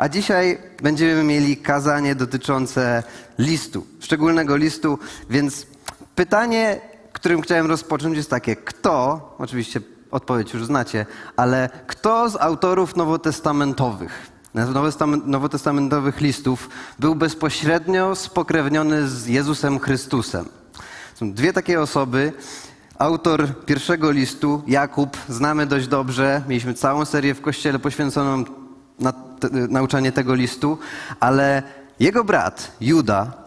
A dzisiaj będziemy mieli kazanie dotyczące listu, szczególnego listu, więc pytanie, którym chciałem rozpocząć jest takie, kto, oczywiście odpowiedź już znacie, ale kto z autorów nowotestamentowych, nowotestamentowych listów był bezpośrednio spokrewniony z Jezusem Chrystusem? Są dwie takie osoby. Autor pierwszego listu, Jakub, znamy dość dobrze. Mieliśmy całą serię w kościele poświęconą na nauczanie tego listu, ale jego brat, Juda,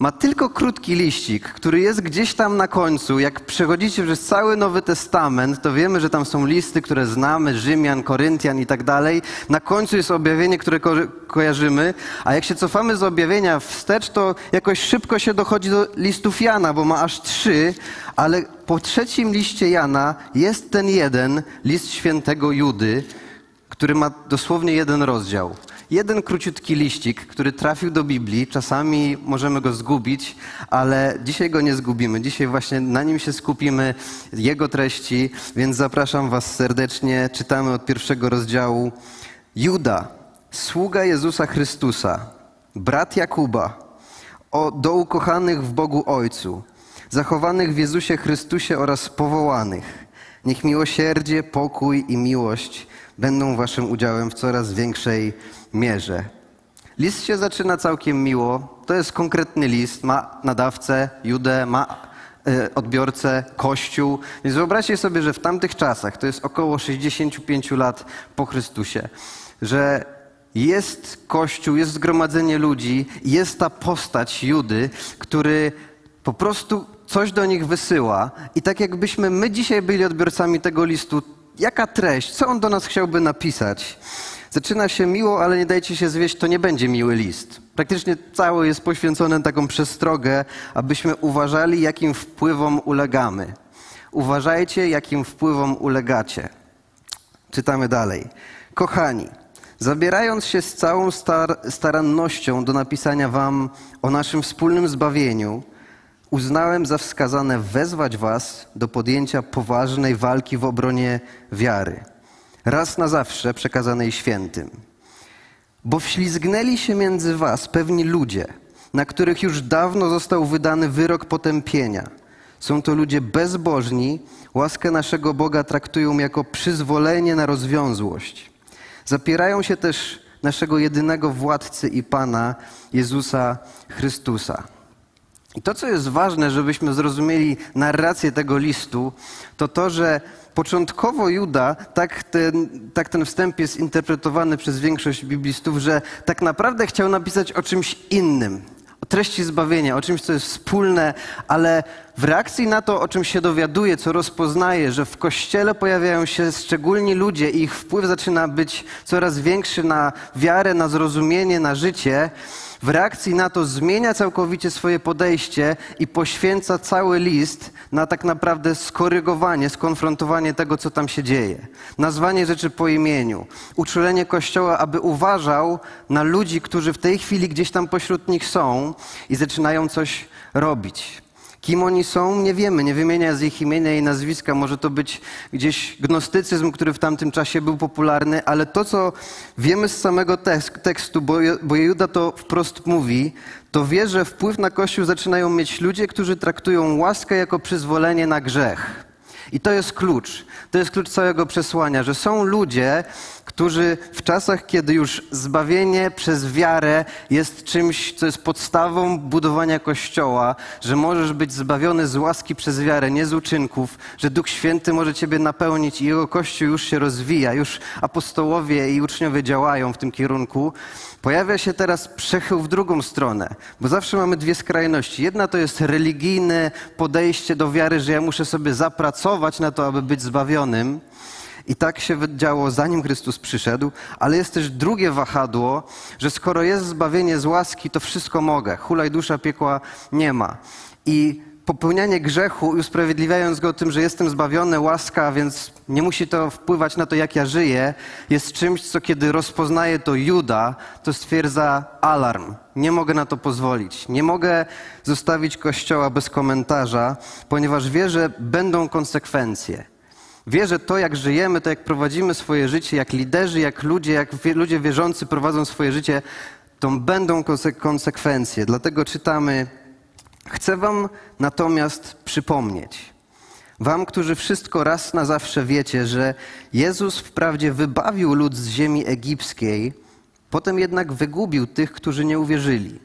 ma tylko krótki liścik, który jest gdzieś tam na końcu. Jak przechodzicie przez cały Nowy Testament, to wiemy, że tam są listy, które znamy, Rzymian, Koryntian i tak dalej. Na końcu jest objawienie, które ko kojarzymy, a jak się cofamy z objawienia wstecz, to jakoś szybko się dochodzi do listów Jana, bo ma aż trzy, ale po trzecim liście Jana jest ten jeden, list świętego Judy, który ma dosłownie jeden rozdział jeden króciutki liścik, który trafił do Biblii. Czasami możemy go zgubić, ale dzisiaj go nie zgubimy. Dzisiaj właśnie na nim się skupimy, jego treści, więc zapraszam Was serdecznie. Czytamy od pierwszego rozdziału. Juda, sługa Jezusa Chrystusa, brat Jakuba, o, do ukochanych w Bogu Ojcu, zachowanych w Jezusie Chrystusie oraz powołanych. Niech miłosierdzie, pokój i miłość będą waszym udziałem w coraz większej mierze. List się zaczyna całkiem miło. To jest konkretny list. Ma nadawcę, Judę, ma e, odbiorcę, Kościół. Więc wyobraźcie sobie, że w tamtych czasach, to jest około 65 lat po Chrystusie, że jest Kościół, jest zgromadzenie ludzi, jest ta postać Judy, który po prostu coś do nich wysyła. I tak jakbyśmy my dzisiaj byli odbiorcami tego listu, jaka treść, co on do nas chciałby napisać? Zaczyna się miło, ale nie dajcie się zwieść, to nie będzie miły list. Praktycznie cały jest poświęcony taką przestrogę, abyśmy uważali, jakim wpływom ulegamy. Uważajcie, jakim wpływom ulegacie. Czytamy dalej. Kochani, zabierając się z całą star starannością do napisania Wam o naszym wspólnym zbawieniu, uznałem za wskazane wezwać Was do podjęcia poważnej walki w obronie wiary raz na zawsze przekazanej świętym. Bo wślizgnęli się między was pewni ludzie, na których już dawno został wydany wyrok potępienia. Są to ludzie bezbożni, łaskę naszego Boga traktują jako przyzwolenie na rozwiązłość. Zapierają się też naszego jedynego władcy i Pana, Jezusa Chrystusa. I to, co jest ważne, żebyśmy zrozumieli narrację tego listu, to to, że początkowo Juda, tak ten, tak ten wstęp jest interpretowany przez większość biblistów, że tak naprawdę chciał napisać o czymś innym, o treści zbawienia, o czymś, co jest wspólne, ale w reakcji na to, o czym się dowiaduje, co rozpoznaje, że w kościele pojawiają się szczególni ludzie i ich wpływ zaczyna być coraz większy na wiarę, na zrozumienie, na życie, w reakcji na to zmienia całkowicie swoje podejście i poświęca cały list na tak naprawdę skorygowanie, skonfrontowanie tego, co tam się dzieje. Nazwanie rzeczy po imieniu, uczulenie Kościoła, aby uważał na ludzi, którzy w tej chwili gdzieś tam pośród nich są i zaczynają coś robić. Kim oni są, nie wiemy, nie wymienia z ich imienia i nazwiska. Może to być gdzieś gnostycyzm, który w tamtym czasie był popularny, ale to, co wiemy z samego tekstu, bo, bo Juda to wprost mówi, to wie, że wpływ na Kościół zaczynają mieć ludzie, którzy traktują łaskę jako przyzwolenie na grzech. I to jest klucz. To jest klucz całego przesłania, że są ludzie, którzy w czasach, kiedy już zbawienie przez wiarę jest czymś, co jest podstawą budowania Kościoła, że możesz być zbawiony z łaski przez wiarę, nie z uczynków, że Duch Święty może Ciebie napełnić i Jego Kościół już się rozwija, już apostołowie i uczniowie działają w tym kierunku, pojawia się teraz przechył w drugą stronę, bo zawsze mamy dwie skrajności. Jedna to jest religijne podejście do wiary, że ja muszę sobie zapracować na to, aby być zbawionym, i tak się działo, zanim Chrystus przyszedł, ale jest też drugie wahadło, że skoro jest zbawienie z łaski, to wszystko mogę. Hulaj dusza piekła nie ma. I popełnianie grzechu i usprawiedliwiając go tym, że jestem zbawiony, łaska, więc nie musi to wpływać na to, jak ja żyję, jest czymś, co kiedy rozpoznaje to Juda, to stwierdza alarm. Nie mogę na to pozwolić. Nie mogę zostawić kościoła bez komentarza, ponieważ wie, że będą konsekwencje. Wie, że to, jak żyjemy, to jak prowadzimy swoje życie, jak liderzy, jak ludzie, jak ludzie wierzący prowadzą swoje życie, to będą konsekwencje. Dlatego czytamy: Chcę Wam natomiast przypomnieć, Wam, którzy wszystko raz na zawsze wiecie, że Jezus wprawdzie wybawił lud z ziemi egipskiej, potem jednak wygubił tych, którzy nie uwierzyli.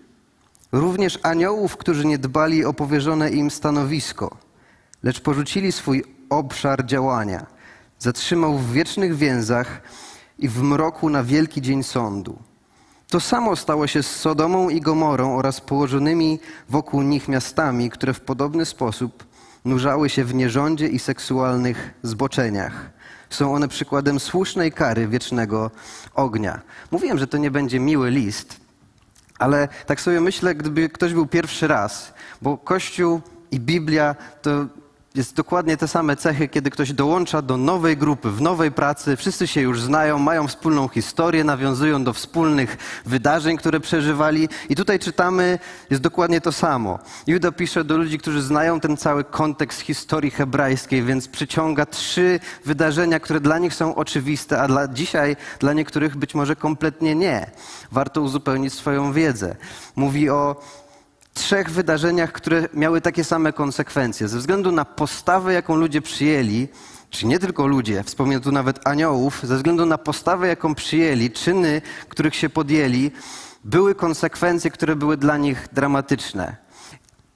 Również aniołów, którzy nie dbali o powierzone im stanowisko, lecz porzucili swój obszar działania. Zatrzymał w wiecznych więzach i w mroku na wielki dzień sądu. To samo stało się z Sodomą i Gomorą oraz położonymi wokół nich miastami, które w podobny sposób nurzały się w nierządzie i seksualnych zboczeniach. Są one przykładem słusznej kary wiecznego ognia. Mówiłem, że to nie będzie miły list, ale tak sobie myślę, gdyby ktoś był pierwszy raz, bo Kościół i Biblia to jest dokładnie te same cechy, kiedy ktoś dołącza do nowej grupy, w nowej pracy, wszyscy się już znają, mają wspólną historię, nawiązują do wspólnych wydarzeń, które przeżywali. I tutaj czytamy, jest dokładnie to samo. Juda pisze do ludzi, którzy znają ten cały kontekst historii hebrajskiej, więc przyciąga trzy wydarzenia, które dla nich są oczywiste, a dla dzisiaj dla niektórych być może kompletnie nie. Warto uzupełnić swoją wiedzę. Mówi o trzech wydarzeniach, które miały takie same konsekwencje. Ze względu na postawę, jaką ludzie przyjęli, czy nie tylko ludzie, wspomnę tu nawet aniołów, ze względu na postawę, jaką przyjęli, czyny, których się podjęli, były konsekwencje, które były dla nich dramatyczne.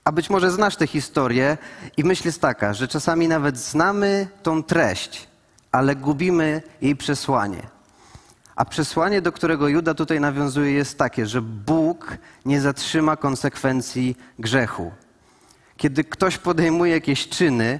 A być może znasz tę historię i myśl jest taka, że czasami nawet znamy tą treść, ale gubimy jej przesłanie. A przesłanie, do którego Juda tutaj nawiązuje, jest takie, że Bóg nie zatrzyma konsekwencji grzechu. Kiedy ktoś podejmuje jakieś czyny,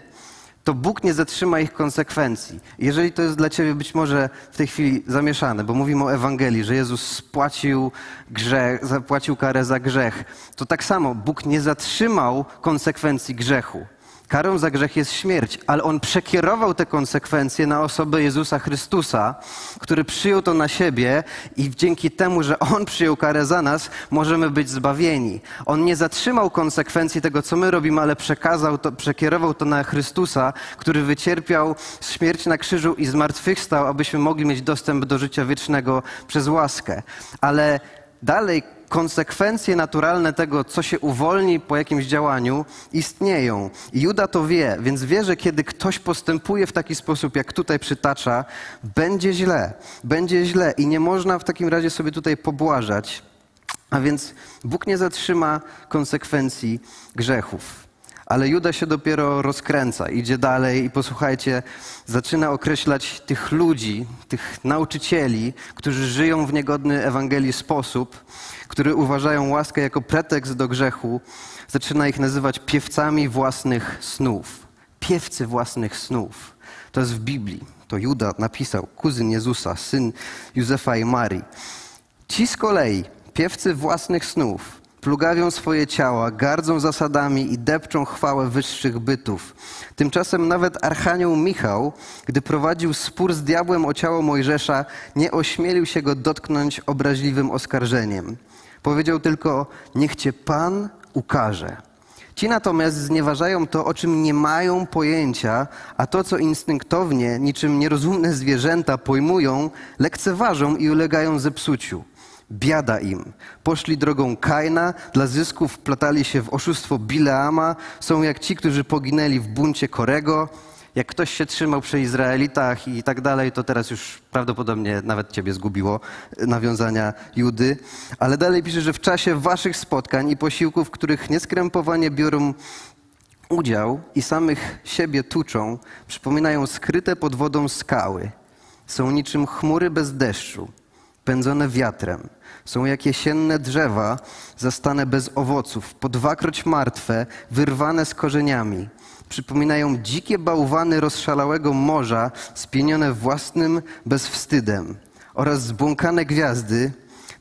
to Bóg nie zatrzyma ich konsekwencji. Jeżeli to jest dla ciebie być może w tej chwili zamieszane, bo mówimy o Ewangelii, że Jezus spłacił grzech, zapłacił karę za grzech, to tak samo Bóg nie zatrzymał konsekwencji grzechu. Karą za grzech jest śmierć, ale on przekierował te konsekwencje na osobę Jezusa Chrystusa, który przyjął to na siebie i dzięki temu, że on przyjął karę za nas, możemy być zbawieni. On nie zatrzymał konsekwencji tego, co my robimy, ale przekazał to, przekierował to na Chrystusa, który wycierpiał śmierć na krzyżu i zmartwychwstał, abyśmy mogli mieć dostęp do życia wiecznego przez łaskę. Ale dalej konsekwencje naturalne tego, co się uwolni po jakimś działaniu, istnieją. I Juda to wie, więc wie, że kiedy ktoś postępuje w taki sposób, jak tutaj przytacza, będzie źle. Będzie źle i nie można w takim razie sobie tutaj pobłażać. A więc Bóg nie zatrzyma konsekwencji grzechów. Ale Juda się dopiero rozkręca, idzie dalej i posłuchajcie, zaczyna określać tych ludzi, tych nauczycieli, którzy żyją w niegodny Ewangelii sposób, którzy uważają łaskę jako pretekst do grzechu, zaczyna ich nazywać piewcami własnych snów. Piewcy własnych snów. To jest w Biblii. To Juda napisał, kuzyn Jezusa, syn Józefa i Marii. Ci z kolei, piewcy własnych snów, plugawią swoje ciała, gardzą zasadami i depczą chwałę wyższych bytów. Tymczasem nawet Archanioł Michał, gdy prowadził spór z diabłem o ciało Mojżesza, nie ośmielił się go dotknąć obraźliwym oskarżeniem. Powiedział tylko: Niech cię Pan ukaże. Ci natomiast znieważają to, o czym nie mają pojęcia, a to, co instynktownie, niczym nierozumne zwierzęta pojmują, lekceważą i ulegają zepsuciu. Biada im. Poszli drogą Kaina, dla zysków wplatali się w oszustwo Bileama, są jak ci, którzy poginęli w buncie Korego. Jak ktoś się trzymał przy Izraelitach i tak dalej, to teraz już prawdopodobnie nawet ciebie zgubiło nawiązania Judy. Ale dalej pisze, że w czasie waszych spotkań i posiłków, w których nieskrępowanie biorą udział i samych siebie tuczą, przypominają skryte pod wodą skały. Są niczym chmury bez deszczu, pędzone wiatrem. Są jak jesienne drzewa, zastane bez owoców, po dwakroć martwe, wyrwane z korzeniami przypominają dzikie bałwany rozszalałego morza, spienione własnym bezwstydem oraz zbłąkane gwiazdy,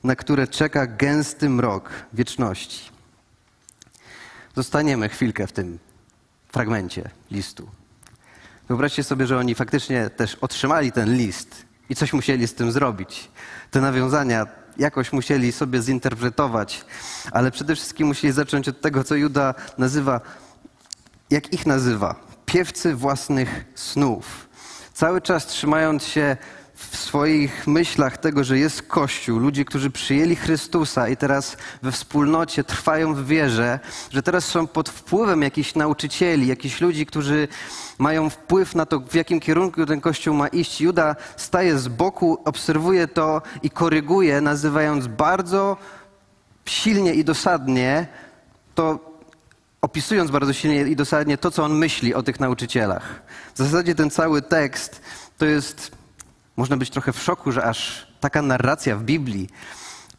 na które czeka gęsty mrok wieczności. Zostaniemy chwilkę w tym fragmencie listu. Wyobraźcie sobie, że oni faktycznie też otrzymali ten list i coś musieli z tym zrobić. Te nawiązania jakoś musieli sobie zinterpretować, ale przede wszystkim musieli zacząć od tego, co Juda nazywa jak ich nazywa? Piewcy własnych snów. cały czas trzymając się w swoich myślach tego, że jest Kościół, ludzie, którzy przyjęli Chrystusa i teraz we wspólnocie trwają w wierze, że teraz są pod wpływem jakichś nauczycieli, jakichś ludzi, którzy mają wpływ na to, w jakim kierunku ten Kościół ma iść. Juda staje z boku, obserwuje to i koryguje, nazywając bardzo silnie i dosadnie to, opisując bardzo silnie i dosadnie to, co on myśli o tych nauczycielach. W zasadzie ten cały tekst to jest można być trochę w szoku, że aż taka narracja w Biblii,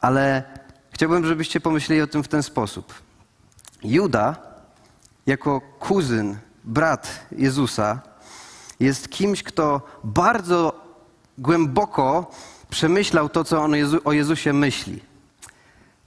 ale chciałbym, żebyście pomyśleli o tym w ten sposób. Juda, jako kuzyn, brat Jezusa, jest kimś, kto bardzo głęboko przemyślał to, co on o Jezusie myśli.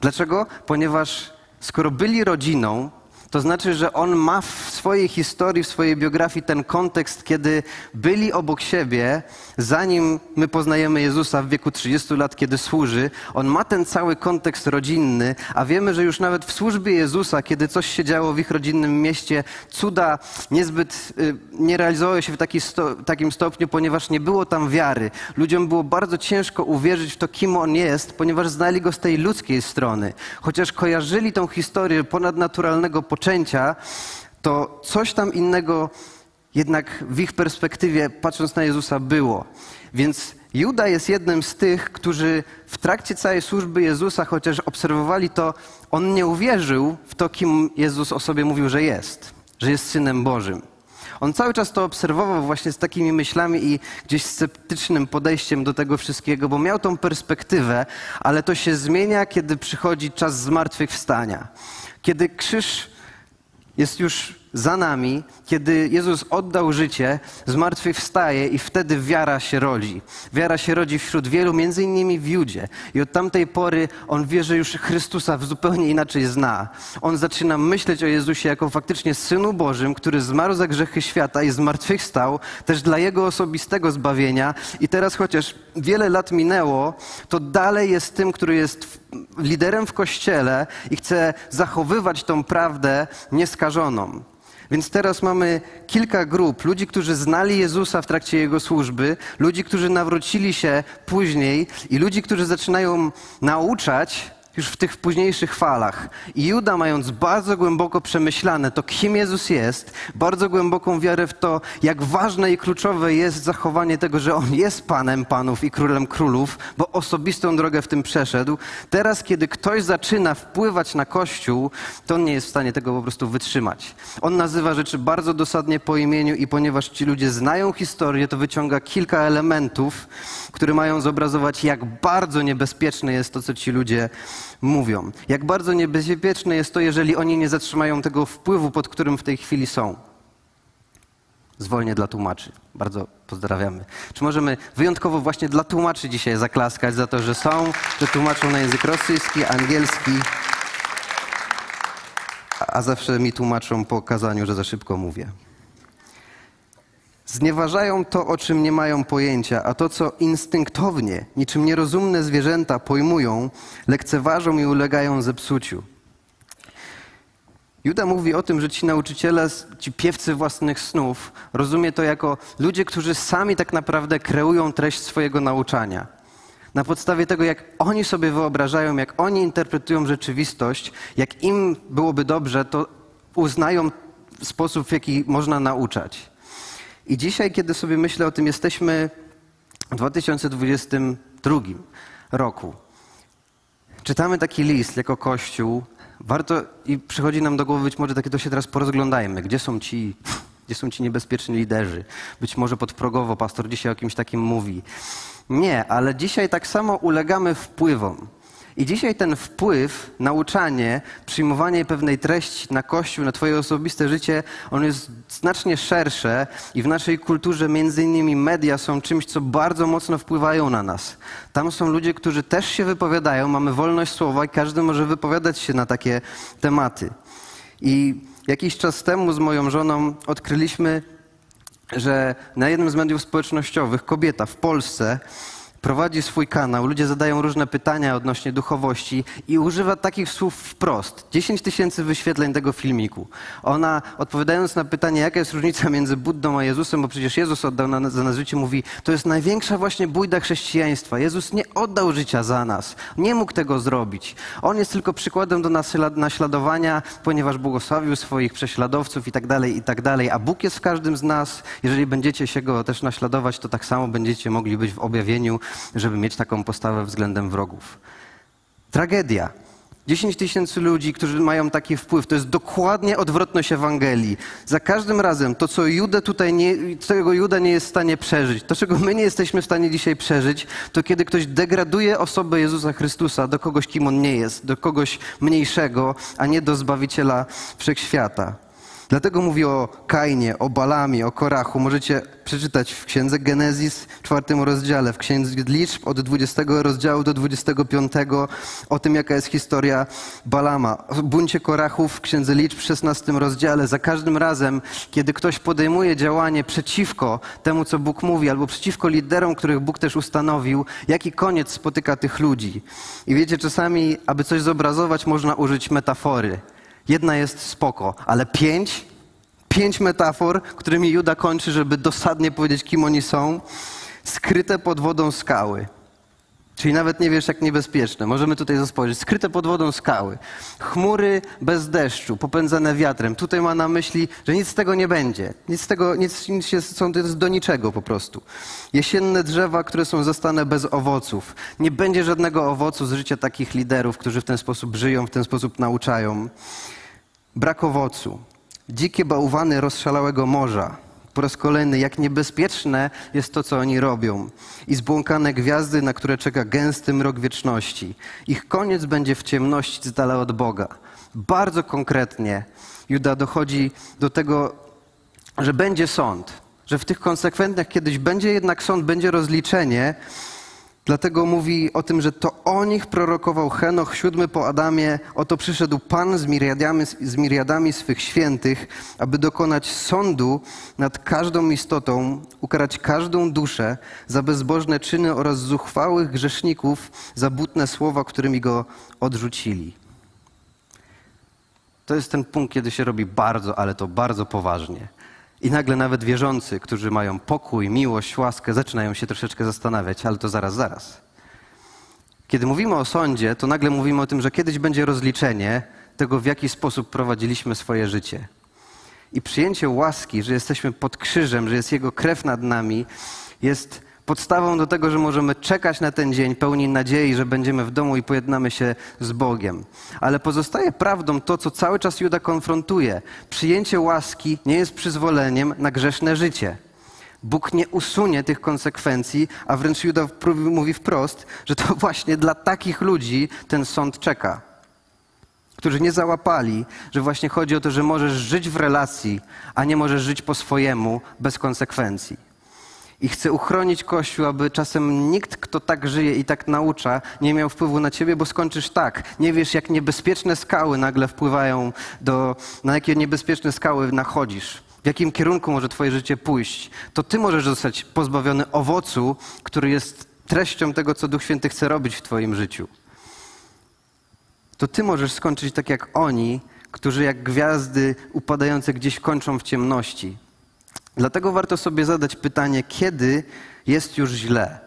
Dlaczego? Ponieważ skoro byli rodziną, to znaczy, że on ma w swojej historii, w swojej biografii ten kontekst, kiedy byli obok siebie, zanim my poznajemy Jezusa w wieku 30 lat, kiedy służy. On ma ten cały kontekst rodzinny, a wiemy, że już nawet w służbie Jezusa, kiedy coś się działo w ich rodzinnym mieście, cuda niezbyt y, nie realizowały się w taki sto, takim stopniu, ponieważ nie było tam wiary. Ludziom było bardzo ciężko uwierzyć w to, kim on jest, ponieważ znali go z tej ludzkiej strony. Chociaż kojarzyli tą historię ponadnaturalnego początku, poczęcia, to coś tam innego jednak w ich perspektywie, patrząc na Jezusa, było. Więc Juda jest jednym z tych, którzy w trakcie całej służby Jezusa, chociaż obserwowali to, on nie uwierzył w to, kim Jezus o sobie mówił, że jest, że jest synem Bożym. On cały czas to obserwował właśnie z takimi myślami i gdzieś sceptycznym podejściem do tego wszystkiego, bo miał tą perspektywę, ale to się zmienia, kiedy przychodzi czas zmartwychwstania. Kiedy krzyż jest już za nami, kiedy Jezus oddał życie, zmartwychwstaje i wtedy wiara się rodzi. Wiara się rodzi wśród wielu, między innymi w Judzie. I od tamtej pory on wie, że już Chrystusa zupełnie inaczej zna. On zaczyna myśleć o Jezusie jako faktycznie Synu Bożym, który zmarł za grzechy świata i zmartwychwstał też dla Jego osobistego zbawienia. I teraz chociaż wiele lat minęło, to dalej jest tym, który jest liderem w Kościele i chce zachowywać tą prawdę nieskażoną. Więc teraz mamy kilka grup. Ludzi, którzy znali Jezusa w trakcie jego służby, ludzi, którzy nawrócili się później i ludzi, którzy zaczynają nauczać już w tych późniejszych falach. I Juda, mając bardzo głęboko przemyślane to, kim Jezus jest, bardzo głęboką wiarę w to, jak ważne i kluczowe jest zachowanie tego, że On jest Panem Panów i Królem Królów, bo osobistą drogę w tym przeszedł. Teraz, kiedy ktoś zaczyna wpływać na Kościół, to on nie jest w stanie tego po prostu wytrzymać. On nazywa rzeczy bardzo dosadnie po imieniu i ponieważ ci ludzie znają historię, to wyciąga kilka elementów, które mają zobrazować, jak bardzo niebezpieczne jest to, co ci ludzie mówią. Jak bardzo niebezpieczne jest to, jeżeli oni nie zatrzymają tego wpływu, pod którym w tej chwili są. Zwolnię dla tłumaczy. Bardzo pozdrawiamy. Czy możemy wyjątkowo właśnie dla tłumaczy dzisiaj zaklaskać za to, że są, że tłumaczą na język rosyjski, angielski, a zawsze mi tłumaczą po kazaniu, że za szybko mówię. Znieważają to, o czym nie mają pojęcia, a to, co instynktownie, niczym nierozumne zwierzęta pojmują, lekceważą i ulegają zepsuciu. Juda mówi o tym, że ci nauczyciele, ci piewcy własnych snów, rozumie to jako ludzie, którzy sami tak naprawdę kreują treść swojego nauczania. Na podstawie tego, jak oni sobie wyobrażają, jak oni interpretują rzeczywistość, jak im byłoby dobrze, to uznają sposób, w jaki można nauczać. I dzisiaj, kiedy sobie myślę o tym, jesteśmy w 2022 roku. Czytamy taki list jako Kościół. Warto i przychodzi nam do głowy być może takie, to się teraz porozglądajmy. Gdzie są ci, gdzie są ci niebezpieczni liderzy? Być może podprogowo pastor dzisiaj o kimś takim mówi. Nie, ale dzisiaj tak samo ulegamy wpływom. I dzisiaj ten wpływ, nauczanie, przyjmowanie pewnej treści na Kościół, na Twoje osobiste życie, on jest znacznie szersze i w naszej kulturze między innymi media są czymś, co bardzo mocno wpływają na nas. Tam są ludzie, którzy też się wypowiadają, mamy wolność słowa i każdy może wypowiadać się na takie tematy. I jakiś czas temu z moją żoną odkryliśmy, że na jednym z mediów społecznościowych kobieta w Polsce prowadzi swój kanał, ludzie zadają różne pytania odnośnie duchowości i używa takich słów wprost. 10 tysięcy wyświetleń tego filmiku. Ona, odpowiadając na pytanie, jaka jest różnica między Buddą a Jezusem, bo przecież Jezus oddał na, za nas życie, mówi, to jest największa właśnie bójda chrześcijaństwa. Jezus nie oddał życia za nas. Nie mógł tego zrobić. On jest tylko przykładem do naśladowania, ponieważ błogosławił swoich prześladowców i tak dalej, i tak dalej. A Bóg jest w każdym z nas. Jeżeli będziecie się Go też naśladować, to tak samo będziecie mogli być w objawieniu żeby mieć taką postawę względem wrogów. Tragedia. 10 tysięcy ludzi, którzy mają taki wpływ, to jest dokładnie odwrotność Ewangelii. Za każdym razem to, co Juda tutaj nie, czego Juda nie jest w stanie przeżyć, to, czego my nie jesteśmy w stanie dzisiaj przeżyć, to kiedy ktoś degraduje osobę Jezusa Chrystusa do kogoś, kim on nie jest, do kogoś mniejszego, a nie do Zbawiciela Wszechświata. Dlatego mówi o Kainie, o Balamie, o Korachu. Możecie przeczytać w Księdze Genezis, czwartym rozdziale, w Księdze Liczb od 20 rozdziału do 25 o tym, jaka jest historia Balama. O buncie Korachów w Księdze Liczb w 16 rozdziale. Za każdym razem, kiedy ktoś podejmuje działanie przeciwko temu, co Bóg mówi, albo przeciwko liderom, których Bóg też ustanowił, jaki koniec spotyka tych ludzi. I wiecie, czasami, aby coś zobrazować, można użyć metafory. Jedna jest spoko, ale pięć, pięć metafor, którymi Juda kończy, żeby dosadnie powiedzieć, kim oni są, skryte pod wodą skały. Czyli nawet nie wiesz, jak niebezpieczne. Możemy tutaj spojrzeć. Skryte pod wodą skały. Chmury bez deszczu, popędzane wiatrem. Tutaj ma na myśli, że nic z tego nie będzie. Nic z tego, nic, nic jest, są, do niczego po prostu. Jesienne drzewa, które są zastane bez owoców. Nie będzie żadnego owocu z życia takich liderów, którzy w ten sposób żyją, w ten sposób nauczają. Brak owocu. Dzikie bałwany rozszalałego morza po raz kolejny, jak niebezpieczne jest to, co oni robią. I zbłąkane gwiazdy, na które czeka gęsty mrok wieczności. Ich koniec będzie w ciemności z dala od Boga. Bardzo konkretnie Juda dochodzi do tego, że będzie sąd, że w tych konsekwencjach kiedyś będzie jednak sąd, będzie rozliczenie, Dlatego mówi o tym, że to o nich prorokował Henoch, siódmy po Adamie. Oto przyszedł Pan z miriadami, z miriadami swych świętych, aby dokonać sądu nad każdą istotą, ukarać każdą duszę za bezbożne czyny oraz zuchwałych grzeszników za butne słowa, którymi go odrzucili. To jest ten punkt, kiedy się robi bardzo, ale to bardzo poważnie. I nagle nawet wierzący, którzy mają pokój, miłość, łaskę, zaczynają się troszeczkę zastanawiać, ale to zaraz, zaraz. Kiedy mówimy o sądzie, to nagle mówimy o tym, że kiedyś będzie rozliczenie tego, w jaki sposób prowadziliśmy swoje życie. I przyjęcie łaski, że jesteśmy pod krzyżem, że jest Jego krew nad nami, jest podstawą do tego, że możemy czekać na ten dzień pełni nadziei, że będziemy w domu i pojednamy się z Bogiem. Ale pozostaje prawdą to, co cały czas Juda konfrontuje. Przyjęcie łaski nie jest przyzwoleniem na grzeszne życie. Bóg nie usunie tych konsekwencji, a wręcz Juda mówi wprost, że to właśnie dla takich ludzi ten sąd czeka. Którzy nie załapali, że właśnie chodzi o to, że możesz żyć w relacji, a nie możesz żyć po swojemu bez konsekwencji. I chcę uchronić Kościół, aby czasem nikt, kto tak żyje i tak naucza, nie miał wpływu na ciebie, bo skończysz tak. Nie wiesz, jak niebezpieczne skały nagle wpływają do, na jakie niebezpieczne skały nachodzisz. W jakim kierunku może twoje życie pójść. To ty możesz zostać pozbawiony owocu, który jest treścią tego, co Duch Święty chce robić w twoim życiu. To ty możesz skończyć tak jak oni, którzy jak gwiazdy upadające gdzieś kończą w ciemności. Dlatego warto sobie zadać pytanie, kiedy jest już źle?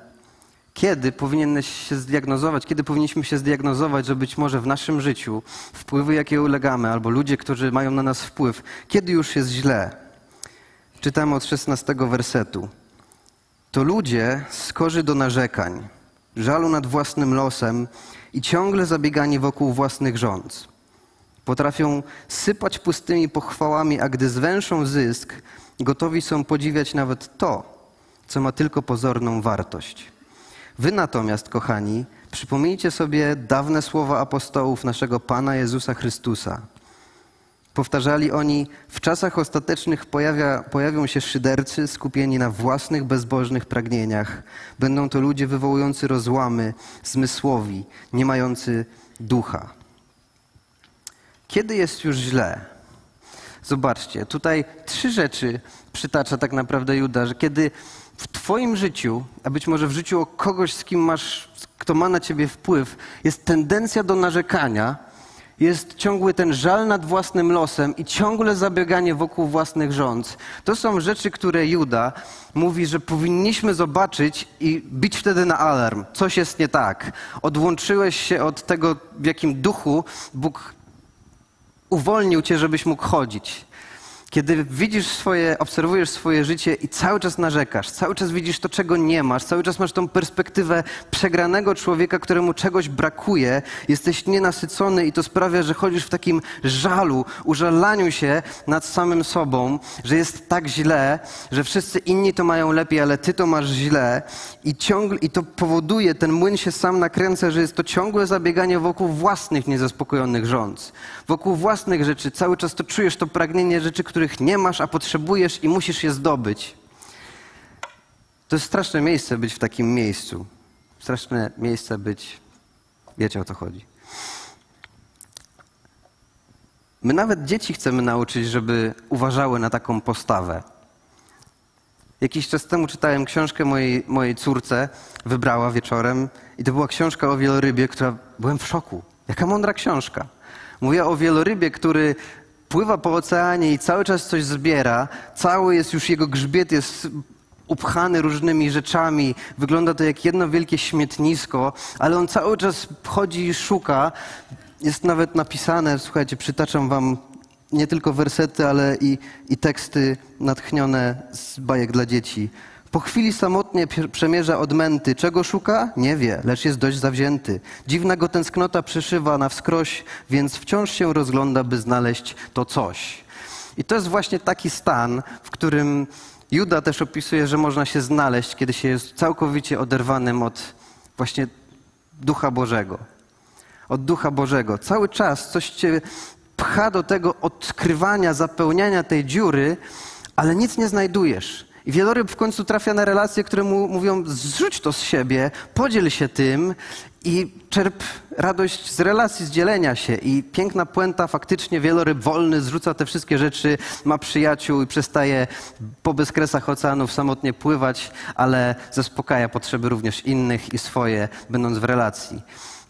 Kiedy powinieneś się zdiagnozować, kiedy powinniśmy się zdiagnozować, że być może w naszym życiu wpływy, jakie ulegamy, albo ludzie, którzy mają na nas wpływ, kiedy już jest źle? Czytamy od 16 wersetu. To ludzie skorzy do narzekań, żalu nad własnym losem i ciągle zabiegani wokół własnych rządz. Potrafią sypać pustymi pochwałami, a gdy zwęszą zysk, Gotowi są podziwiać nawet to, co ma tylko pozorną wartość. Wy natomiast, kochani, przypomnijcie sobie dawne słowa apostołów naszego Pana Jezusa Chrystusa. Powtarzali oni, w czasach ostatecznych pojawia, pojawią się szydercy skupieni na własnych bezbożnych pragnieniach. Będą to ludzie wywołujący rozłamy, zmysłowi, nie mający ducha. Kiedy jest już źle? Zobaczcie, tutaj trzy rzeczy przytacza tak naprawdę Juda, że kiedy w Twoim życiu, a być może w życiu kogoś, z kim masz, kto ma na Ciebie wpływ, jest tendencja do narzekania, jest ciągły ten żal nad własnym losem i ciągle zabieganie wokół własnych rząd. To są rzeczy, które Juda mówi, że powinniśmy zobaczyć i bić wtedy na alarm. Coś jest nie tak. Odłączyłeś się od tego, w jakim duchu Bóg uwolnił cię, żebyś mógł chodzić. Kiedy widzisz swoje, obserwujesz swoje życie i cały czas narzekasz, cały czas widzisz to, czego nie masz, cały czas masz tą perspektywę przegranego człowieka, któremu czegoś brakuje, jesteś nienasycony i to sprawia, że chodzisz w takim żalu, użalaniu się nad samym sobą, że jest tak źle, że wszyscy inni to mają lepiej, ale ty to masz źle i, ciągle, i to powoduje, ten młyn się sam nakręca, że jest to ciągłe zabieganie wokół własnych niezaspokojonych rząd, wokół własnych rzeczy. Cały czas to czujesz to pragnienie rzeczy, których nie masz, a potrzebujesz i musisz je zdobyć. To jest straszne miejsce być w takim miejscu. Straszne miejsce być. Wiecie o co chodzi. My nawet dzieci chcemy nauczyć, żeby uważały na taką postawę. Jakiś czas temu czytałem książkę mojej, mojej córce, wybrała wieczorem, i to była książka o wielorybie, która byłem w szoku. Jaka mądra książka. Mówię o wielorybie, który pływa po oceanie i cały czas coś zbiera, cały jest już jego grzbiet jest upchany różnymi rzeczami, wygląda to jak jedno wielkie śmietnisko, ale on cały czas chodzi i szuka. Jest nawet napisane, słuchajcie, przytaczam wam nie tylko wersety, ale i, i teksty natchnione z bajek dla dzieci. Po chwili samotnie przemierza odmęty. Czego szuka? Nie wie, lecz jest dość zawzięty. Dziwna go tęsknota przeszywa na wskroś, więc wciąż się rozgląda, by znaleźć to coś. I to jest właśnie taki stan, w którym Juda też opisuje, że można się znaleźć, kiedy się jest całkowicie oderwanym od właśnie Ducha Bożego. Od Ducha Bożego. Cały czas coś cię pcha do tego odkrywania, zapełniania tej dziury, ale nic nie znajdujesz. I wieloryb w końcu trafia na relacje, które mu mówią: zrzuć to z siebie, podziel się tym i czerp radość z relacji, z dzielenia się. I piękna puenta, faktycznie wieloryb wolny zrzuca te wszystkie rzeczy, ma przyjaciół i przestaje po bezkresach oceanów samotnie pływać, ale zaspokaja potrzeby również innych i swoje, będąc w relacji.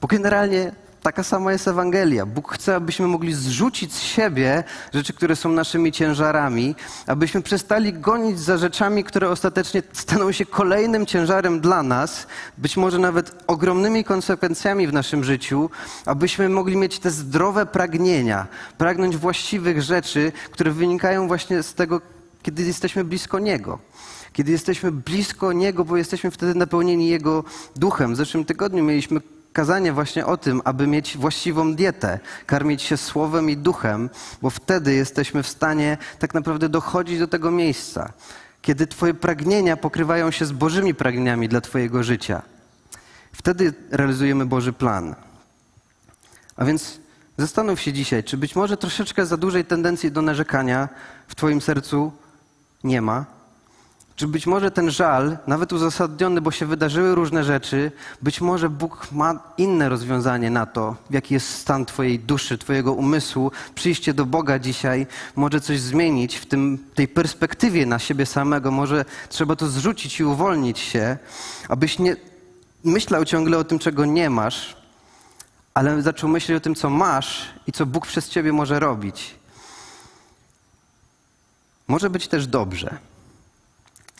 Bo generalnie Taka sama jest Ewangelia. Bóg chce, abyśmy mogli zrzucić z siebie rzeczy, które są naszymi ciężarami, abyśmy przestali gonić za rzeczami, które ostatecznie staną się kolejnym ciężarem dla nas, być może nawet ogromnymi konsekwencjami w naszym życiu, abyśmy mogli mieć te zdrowe pragnienia, pragnąć właściwych rzeczy, które wynikają właśnie z tego, kiedy jesteśmy blisko Niego kiedy jesteśmy blisko Niego, bo jesteśmy wtedy napełnieni Jego duchem. W zeszłym tygodniu mieliśmy kazanie właśnie o tym, aby mieć właściwą dietę, karmić się słowem i duchem, bo wtedy jesteśmy w stanie tak naprawdę dochodzić do tego miejsca, kiedy Twoje pragnienia pokrywają się z Bożymi pragnieniami dla Twojego życia. Wtedy realizujemy Boży plan. A więc zastanów się dzisiaj, czy być może troszeczkę za dużej tendencji do narzekania w Twoim sercu nie ma, czy być może ten żal, nawet uzasadniony, bo się wydarzyły różne rzeczy, być może Bóg ma inne rozwiązanie na to, jaki jest stan Twojej duszy, Twojego umysłu. Przyjście do Boga dzisiaj może coś zmienić w tym, tej perspektywie na siebie samego. Może trzeba to zrzucić i uwolnić się, abyś nie myślał ciągle o tym, czego nie masz, ale zaczął myśleć o tym, co masz i co Bóg przez Ciebie może robić. Może być też dobrze.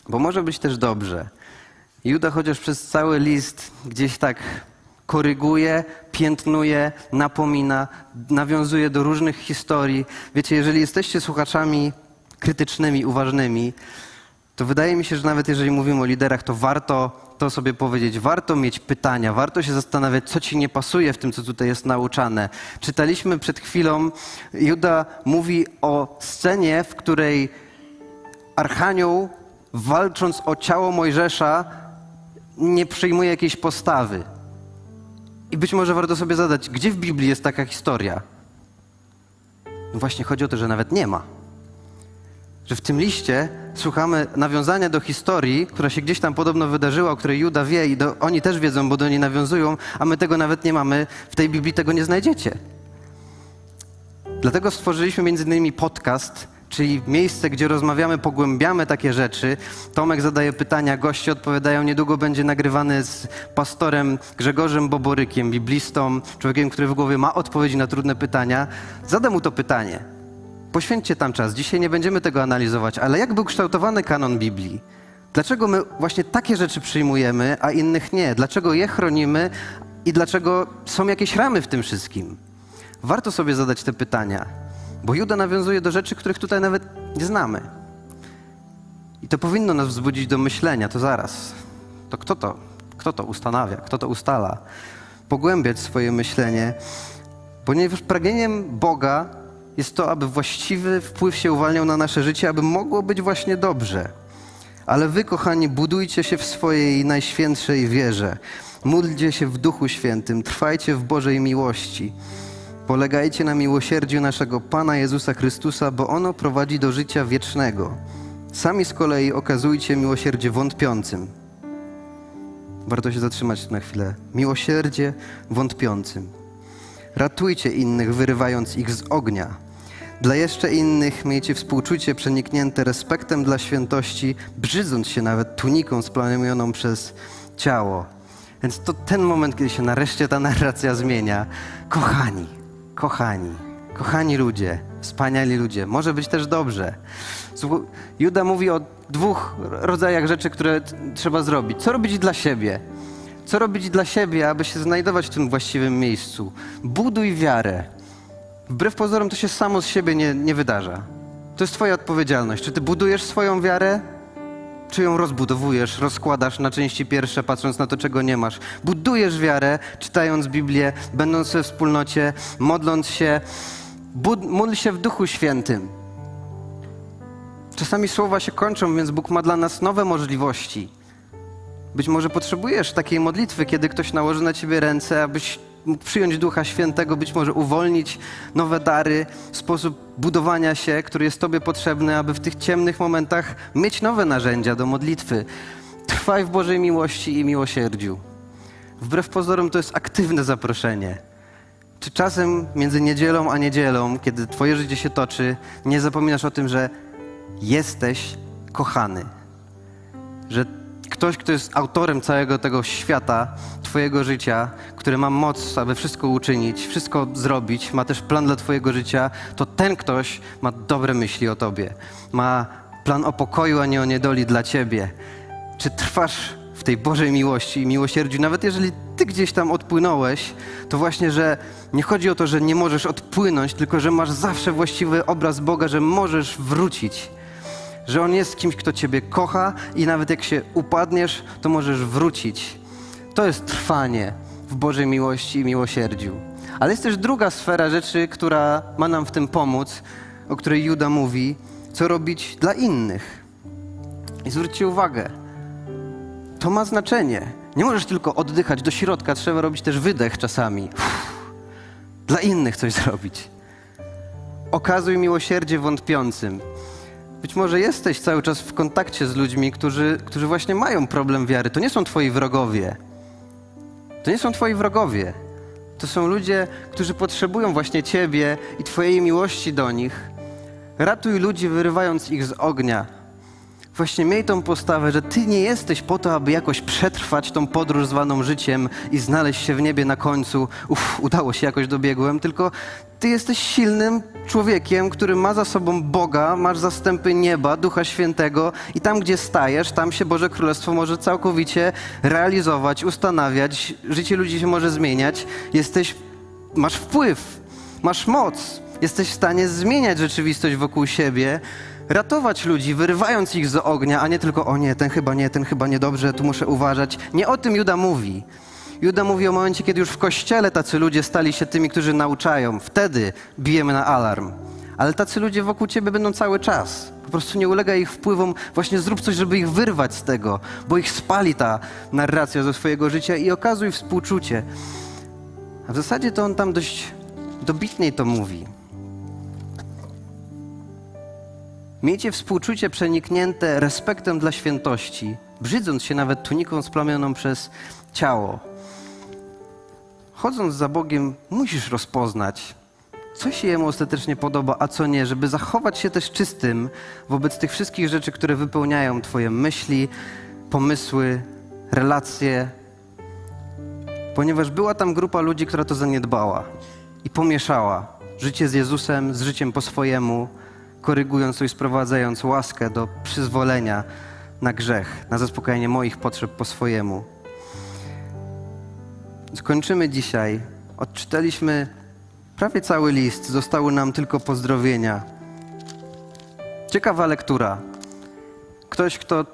Bo może być też dobrze. Juda chociaż przez cały list gdzieś tak koryguje, piętnuje, napomina, nawiązuje do różnych historii. Wiecie, jeżeli jesteście słuchaczami krytycznymi, uważnymi, to wydaje mi się, że nawet jeżeli mówimy o liderach, to warto to sobie powiedzieć, warto mieć pytania, warto się zastanawiać, co ci nie pasuje w tym, co tutaj jest nauczane. Czytaliśmy przed chwilą, Juda mówi o scenie, w której Archanioł walcząc o ciało Mojżesza, nie przyjmuje jakiejś postawy. I być może warto sobie zadać, gdzie w Biblii jest taka historia? No właśnie chodzi o to, że nawet nie ma. Że w tym liście słuchamy nawiązania do historii, która się gdzieś tam podobno wydarzyła, o której Juda wie i do, oni też wiedzą, bo do niej nawiązują, a my tego nawet nie mamy. W tej Biblii tego nie znajdziecie. Dlatego stworzyliśmy między innymi podcast czyli miejsce, gdzie rozmawiamy, pogłębiamy takie rzeczy. Tomek zadaje pytania, goście odpowiadają. Niedługo będzie nagrywany z pastorem Grzegorzem Boborykiem, biblistą, człowiekiem, który w głowie ma odpowiedzi na trudne pytania. Zadam mu to pytanie. Poświęćcie tam czas. Dzisiaj nie będziemy tego analizować, ale jak był kształtowany kanon Biblii? Dlaczego my właśnie takie rzeczy przyjmujemy, a innych nie? Dlaczego je chronimy i dlaczego są jakieś ramy w tym wszystkim? Warto sobie zadać te pytania, bo Juda nawiązuje do rzeczy, których tutaj nawet nie znamy. I to powinno nas wzbudzić do myślenia, to zaraz. To kto to? Kto to ustanawia? Kto to ustala? Pogłębiać swoje myślenie, ponieważ pragnieniem Boga jest to, aby właściwy wpływ się uwalniał na nasze życie, aby mogło być właśnie dobrze. Ale wy, kochani, budujcie się w swojej najświętszej wierze. Módlcie się w Duchu Świętym, trwajcie w Bożej miłości. Polegajcie na miłosierdziu naszego Pana Jezusa Chrystusa, bo ono prowadzi do życia wiecznego. Sami z kolei okazujcie miłosierdzie wątpiącym. Warto się zatrzymać na chwilę. Miłosierdzie wątpiącym. Ratujcie innych, wyrywając ich z ognia. Dla jeszcze innych miejcie współczucie przeniknięte respektem dla świętości, brzydząc się nawet tuniką splamioną przez ciało. Więc to ten moment, kiedy się nareszcie ta narracja zmienia. Kochani, kochani, kochani ludzie, wspaniali ludzie, może być też dobrze. Juda mówi o dwóch rodzajach rzeczy, które trzeba zrobić. Co robić dla siebie? Co robić dla siebie, aby się znajdować w tym właściwym miejscu? Buduj wiarę. Wbrew pozorom to się samo z siebie nie, nie wydarza. To jest Twoja odpowiedzialność. Czy Ty budujesz swoją wiarę, czy ją rozbudowujesz, rozkładasz na części pierwsze, patrząc na to, czego nie masz? Budujesz wiarę, czytając Biblię, będąc we wspólnocie, modląc się. Bud módl się w Duchu Świętym. Czasami słowa się kończą, więc Bóg ma dla nas nowe możliwości. Być może potrzebujesz takiej modlitwy, kiedy ktoś nałoży na ciebie ręce, abyś przyjąć Ducha Świętego, być może uwolnić nowe dary, sposób budowania się, który jest Tobie potrzebny, aby w tych ciemnych momentach mieć nowe narzędzia do modlitwy. Trwaj w Bożej miłości i miłosierdziu. Wbrew pozorom to jest aktywne zaproszenie. Czy czasem między niedzielą a niedzielą, kiedy Twoje życie się toczy, nie zapominasz o tym, że jesteś kochany? Że ktoś, kto jest autorem całego tego świata, Twojego życia, który ma moc, aby wszystko uczynić, wszystko zrobić, ma też plan dla Twojego życia, to ten ktoś ma dobre myśli o Tobie. Ma plan o pokoju, a nie o niedoli dla Ciebie. Czy trwasz w tej Bożej miłości i miłosierdziu, nawet jeżeli Ty gdzieś tam odpłynąłeś, to właśnie, że nie chodzi o to, że nie możesz odpłynąć, tylko że masz zawsze właściwy obraz Boga, że możesz wrócić że On jest kimś, kto Ciebie kocha i nawet jak się upadniesz, to możesz wrócić. To jest trwanie w Bożej miłości i miłosierdziu. Ale jest też druga sfera rzeczy, która ma nam w tym pomóc, o której Juda mówi, co robić dla innych. I zwróćcie uwagę, to ma znaczenie. Nie możesz tylko oddychać do środka, trzeba robić też wydech czasami. Uff, dla innych coś zrobić. Okazuj miłosierdzie wątpiącym. Być może jesteś cały czas w kontakcie z ludźmi, którzy, którzy właśnie mają problem wiary. To nie są twoi wrogowie. To nie są twoi wrogowie. To są ludzie, którzy potrzebują właśnie ciebie i twojej miłości do nich. Ratuj ludzi, wyrywając ich z ognia. Właśnie miej tą postawę, że ty nie jesteś po to, aby jakoś przetrwać tą podróż zwaną życiem i znaleźć się w niebie na końcu. Uff, udało się, jakoś dobiegłem, tylko ty jesteś silnym człowiekiem, który ma za sobą Boga, masz zastępy nieba, Ducha Świętego i tam, gdzie stajesz, tam się Boże Królestwo może całkowicie realizować, ustanawiać, życie ludzi się może zmieniać. Jesteś, masz wpływ, masz moc, jesteś w stanie zmieniać rzeczywistość wokół siebie, ratować ludzi, wyrywając ich z ognia, a nie tylko o nie, ten chyba nie, ten chyba niedobrze, tu muszę uważać. Nie o tym Juda mówi. Juda mówi o momencie, kiedy już w kościele tacy ludzie stali się tymi, którzy nauczają. Wtedy bijemy na alarm. Ale tacy ludzie wokół ciebie będą cały czas. Po prostu nie ulega ich wpływom. Właśnie zrób coś, żeby ich wyrwać z tego, bo ich spali ta narracja ze swojego życia i okazuj współczucie. A w zasadzie to on tam dość dobitniej to mówi. Miejcie współczucie przeniknięte respektem dla świętości, brzydząc się nawet tuniką splamioną przez ciało chodząc za Bogiem, musisz rozpoznać, co się Jemu ostatecznie podoba, a co nie, żeby zachować się też czystym wobec tych wszystkich rzeczy, które wypełniają Twoje myśli, pomysły, relacje. Ponieważ była tam grupa ludzi, która to zaniedbała i pomieszała życie z Jezusem z życiem po swojemu, korygując to i sprowadzając łaskę do przyzwolenia na grzech, na zaspokajanie moich potrzeb po swojemu. Skończymy dzisiaj. Odczytaliśmy prawie cały list, zostały nam tylko pozdrowienia. Ciekawa lektura. Ktoś, kto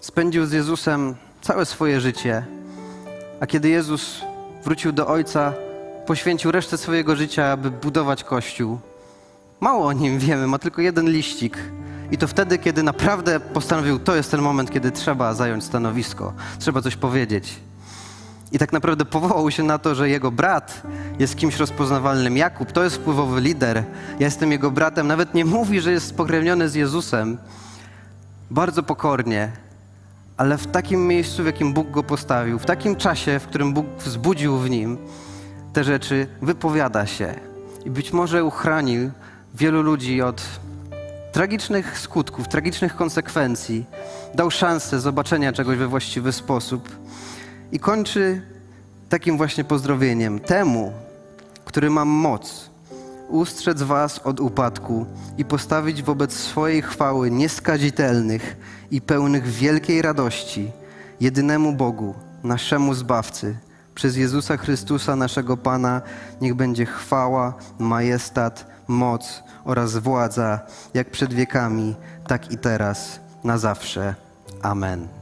spędził z Jezusem całe swoje życie, a kiedy Jezus wrócił do Ojca, poświęcił resztę swojego życia, aby budować Kościół. Mało o nim wiemy, ma tylko jeden liścik. I to wtedy, kiedy naprawdę postanowił, to jest ten moment, kiedy trzeba zająć stanowisko, trzeba coś powiedzieć. I tak naprawdę powołał się na to, że jego brat jest kimś rozpoznawalnym. Jakub to jest wpływowy lider. Ja jestem jego bratem. Nawet nie mówi, że jest spokrewniony z Jezusem. Bardzo pokornie, ale w takim miejscu, w jakim Bóg go postawił, w takim czasie, w którym Bóg wzbudził w nim te rzeczy, wypowiada się. I być może uchronił wielu ludzi od tragicznych skutków, tragicznych konsekwencji. Dał szansę zobaczenia czegoś we właściwy sposób. I kończy takim właśnie pozdrowieniem. Temu, który mam moc ustrzec was od upadku i postawić wobec swojej chwały nieskazitelnych i pełnych wielkiej radości, jedynemu Bogu, naszemu Zbawcy, przez Jezusa Chrystusa, naszego Pana, niech będzie chwała, majestat, moc oraz władza, jak przed wiekami, tak i teraz, na zawsze. Amen.